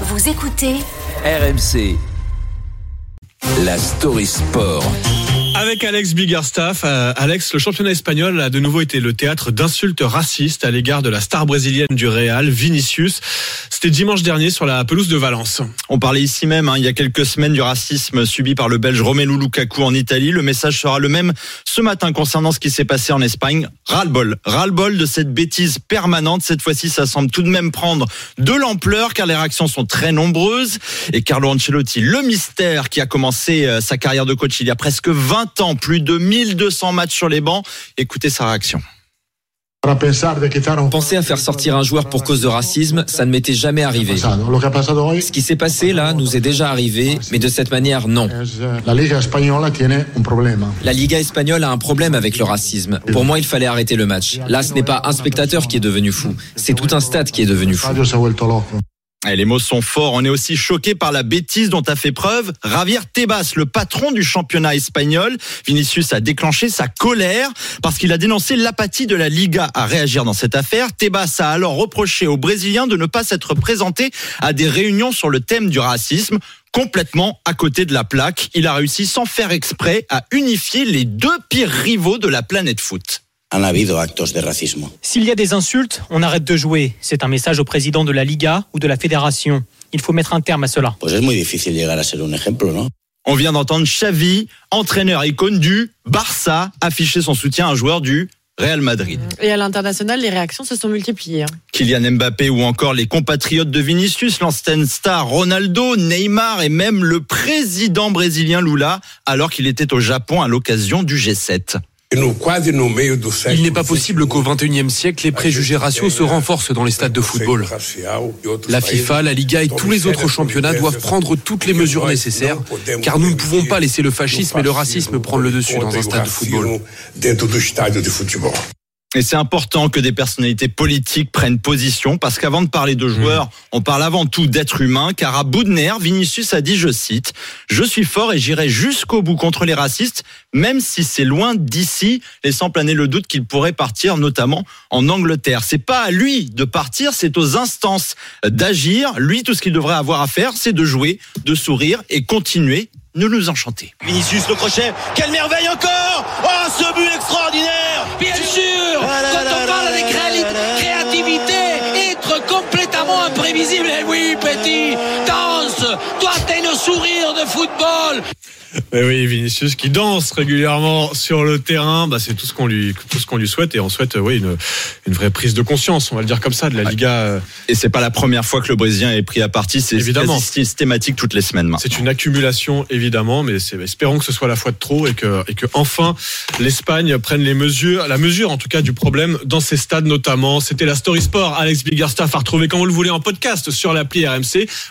Vous écoutez RMC. La story sport. Avec Alex Biggerstaff, euh, Alex, le championnat espagnol a de nouveau été le théâtre d'insultes racistes à l'égard de la star brésilienne du Real, Vinicius. C'était dimanche dernier sur la pelouse de Valence. On parlait ici même, hein, il y a quelques semaines, du racisme subi par le Belge Romelu Lukaku en Italie. Le message sera le même ce matin concernant ce qui s'est passé en Espagne. Ras-le-bol. Ras-le-bol de cette bêtise permanente. Cette fois-ci, ça semble tout de même prendre de l'ampleur car les réactions sont très nombreuses. Et Carlo Ancelotti, le mystère qui a commencé euh, sa carrière de coach il y a presque 20 ans, plus de 1200 matchs sur les bancs. Écoutez sa réaction. Penser à faire sortir un joueur pour cause de racisme, ça ne m'était jamais arrivé. Ce qui s'est passé là nous est déjà arrivé, mais de cette manière, non. La Liga espagnole a un problème avec le racisme. Pour moi, il fallait arrêter le match. Là, ce n'est pas un spectateur qui est devenu fou, c'est tout un stade qui est devenu fou. Et les mots sont forts. On est aussi choqué par la bêtise dont a fait preuve Javier Tebas, le patron du championnat espagnol. Vinicius a déclenché sa colère parce qu'il a dénoncé l'apathie de la Liga à réagir dans cette affaire. Tebas a alors reproché aux Brésiliens de ne pas s'être présenté à des réunions sur le thème du racisme complètement à côté de la plaque. Il a réussi sans faire exprès à unifier les deux pires rivaux de la planète foot. S'il y a des insultes, on arrête de jouer. C'est un message au président de la Liga ou de la fédération. Il faut mettre un terme à cela. On vient d'entendre Xavi, entraîneur icône du Barça, afficher son soutien à un joueur du Real Madrid. Et à l'international, les réactions se sont multipliées. hein. Kylian Mbappé ou encore les compatriotes de Vinicius, l'ancienne star Ronaldo, Neymar et même le président brésilien Lula, alors qu'il était au Japon à l'occasion du G7. Il n'est pas possible qu'au XXIe siècle, les préjugés raciaux se renforcent dans les stades de football. La FIFA, la Liga et tous les autres championnats doivent prendre toutes les mesures nécessaires, car nous ne pouvons pas laisser le fascisme et le racisme prendre le dessus dans un stade de football. Et c'est important que des personnalités politiques prennent position parce qu'avant de parler de joueurs, on parle avant tout d'êtres humains car à bout de nerfs, Vinicius a dit, je cite, je suis fort et j'irai jusqu'au bout contre les racistes, même si c'est loin d'ici, laissant planer le doute qu'il pourrait partir notamment en Angleterre. C'est pas à lui de partir, c'est aux instances d'agir. Lui, tout ce qu'il devrait avoir à faire, c'est de jouer, de sourire et continuer de nous enchanter. Vinicius le crochet, quelle merveille encore Oh ce but extraordinaire imprévisible, eh oui petit, danse, toi t'es le sourire de football Mais oui, Vinicius qui danse régulièrement sur le terrain, bah, c'est tout ce qu'on lui, tout ce qu'on lui souhaite et on souhaite, oui, une, une vraie prise de conscience, on va le dire comme ça, de la Liga. euh, Et c'est pas la première fois que le Brésilien est pris à partie, c'est Évidemment. systématique toutes les semaines. C'est une accumulation évidemment, mais espérons que ce soit la fois de trop et que, et que enfin l'Espagne prenne les mesures, la mesure en tout cas du problème dans ces stades notamment. C'était la Story Sport. Alex Biggerstaff à retrouver quand vous le voulez en podcast sur l'appli RMC